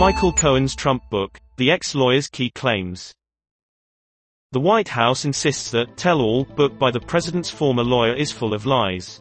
Michael Cohen's Trump book, The Ex-Lawyer's Key Claims. The White House insists that Tell All, book by the president's former lawyer is full of lies.